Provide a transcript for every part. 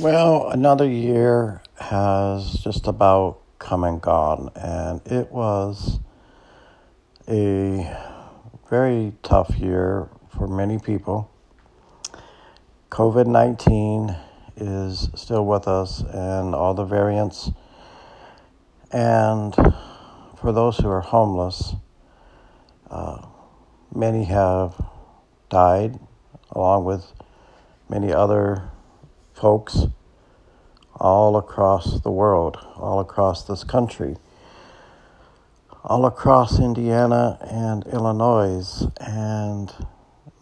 Well, another year has just about come and gone, and it was a very tough year for many people. COVID 19 is still with us, and all the variants. And for those who are homeless, uh, many have died, along with many other folks all across the world, all across this country, all across Indiana and Illinois, and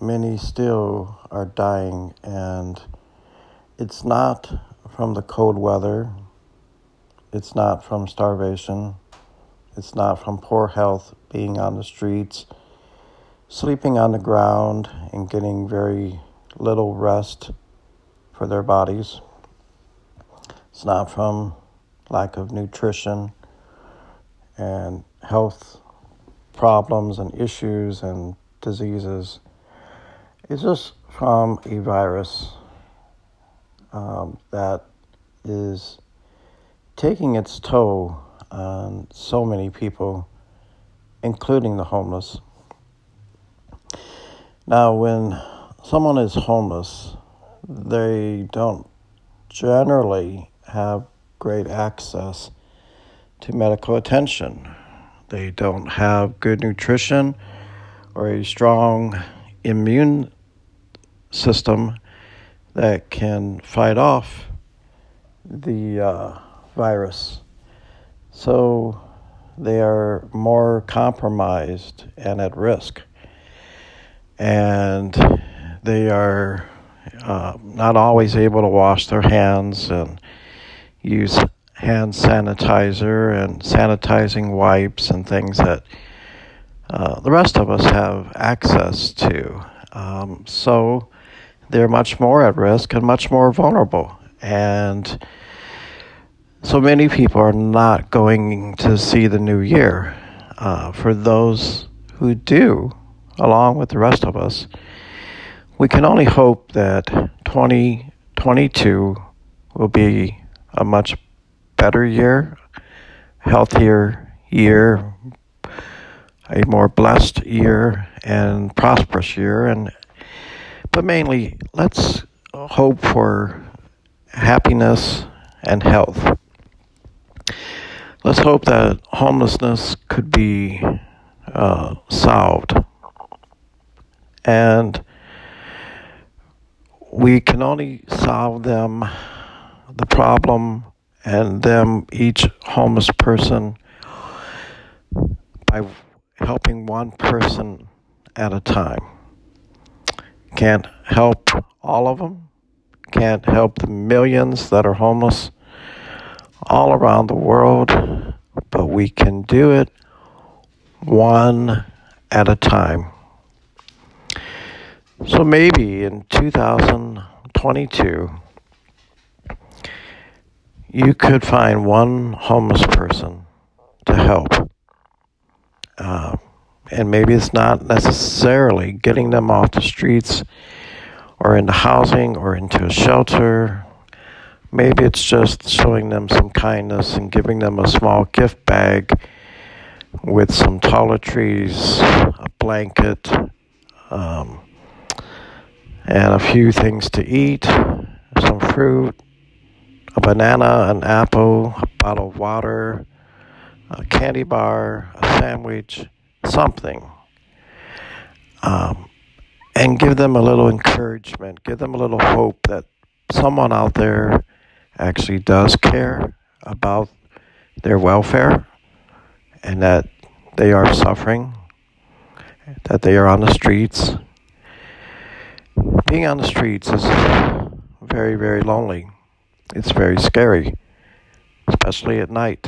many still are dying. And it's not from the cold weather, it's not from starvation, it's not from poor health, being on the streets, sleeping on the ground, and getting very little rest for their bodies. It's not from lack of nutrition and health problems and issues and diseases. It's just from a virus um, that is taking its toll on so many people, including the homeless. Now, when someone is homeless, they don't generally have great access to medical attention. They don't have good nutrition or a strong immune system that can fight off the uh, virus. So they are more compromised and at risk. And they are uh, not always able to wash their hands and use hand sanitizer and sanitizing wipes and things that uh, the rest of us have access to. Um, so they're much more at risk and much more vulnerable. And so many people are not going to see the new year. Uh, for those who do, along with the rest of us, we can only hope that 2022 will be a much better year, healthier year, a more blessed year and prosperous year and but mainly let's hope for happiness and health. Let's hope that homelessness could be uh, solved. And we can only solve them, the problem, and them, each homeless person, by helping one person at a time. Can't help all of them, can't help the millions that are homeless all around the world, but we can do it one at a time. So maybe in 2022, you could find one homeless person to help. Uh, and maybe it's not necessarily getting them off the streets or into housing or into a shelter. Maybe it's just showing them some kindness and giving them a small gift bag with some toiletries, a blanket, um, and a few things to eat, some fruit, a banana, an apple, a bottle of water, a candy bar, a sandwich, something. Um, and give them a little encouragement, give them a little hope that someone out there actually does care about their welfare and that they are suffering, that they are on the streets being on the streets is very, very lonely. It's very scary, especially at night.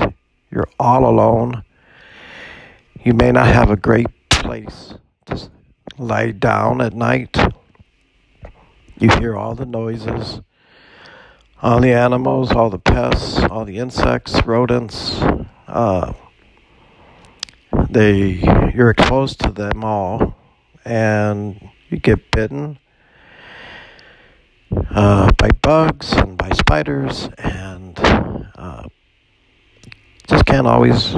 You're all alone. You may not have a great place to lie down at night. You hear all the noises, all the animals, all the pests, all the insects, rodents. Uh, they, you're exposed to them all, and you get bitten uh, by bugs and by spiders and uh, just can't always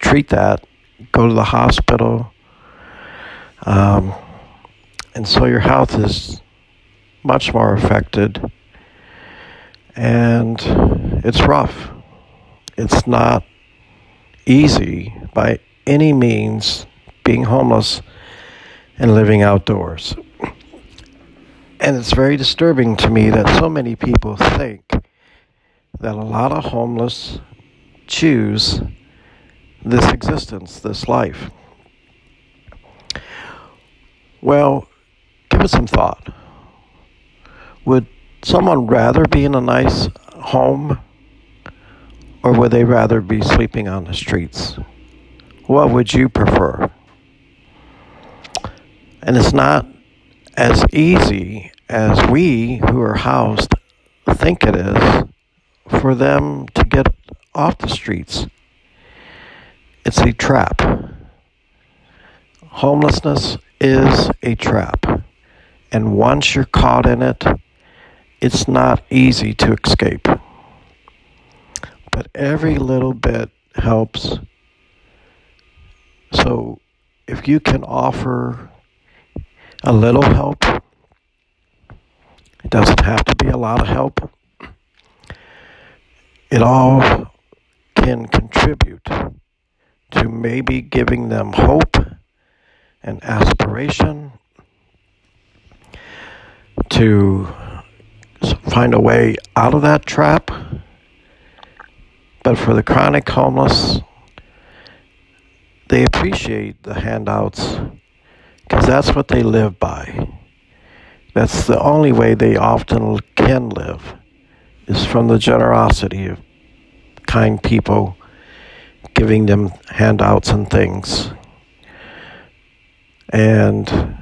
treat that. Go to the hospital. Um, and so your health is much more affected. And it's rough. It's not easy by any means being homeless and living outdoors. And it's very disturbing to me that so many people think that a lot of homeless choose this existence, this life. Well, give it some thought. Would someone rather be in a nice home or would they rather be sleeping on the streets? What would you prefer? And it's not as easy as we who are housed think it is for them to get off the streets. It's a trap. Homelessness is a trap. And once you're caught in it, it's not easy to escape. But every little bit helps. So if you can offer a little help. Doesn't have to be a lot of help. It all can contribute to maybe giving them hope and aspiration to find a way out of that trap. But for the chronic homeless, they appreciate the handouts because that's what they live by. That's the only way they often can live, is from the generosity of kind people giving them handouts and things. And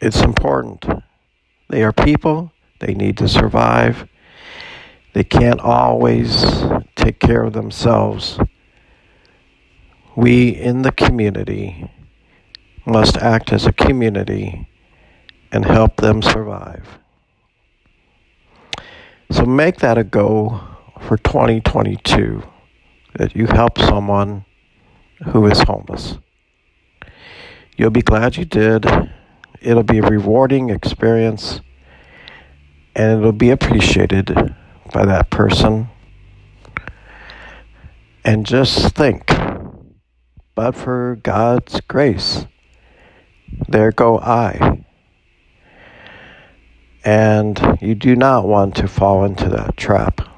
it's important. They are people, they need to survive. They can't always take care of themselves. We in the community must act as a community and help them survive. So make that a goal for 2022 that you help someone who is homeless. You'll be glad you did. It'll be a rewarding experience and it'll be appreciated by that person. And just think, but for God's grace, there go I. And you do not want to fall into that trap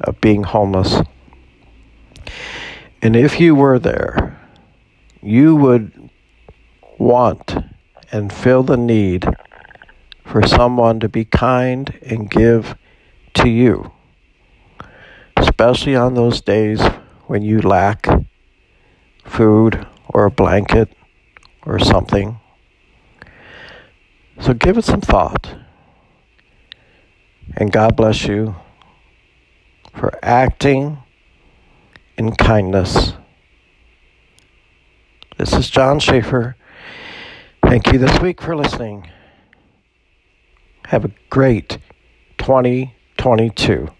of being homeless. And if you were there, you would want and feel the need for someone to be kind and give to you, especially on those days when you lack food or a blanket or something. So give it some thought. And God bless you for acting in kindness. This is John Schaefer. Thank you this week for listening. Have a great 2022.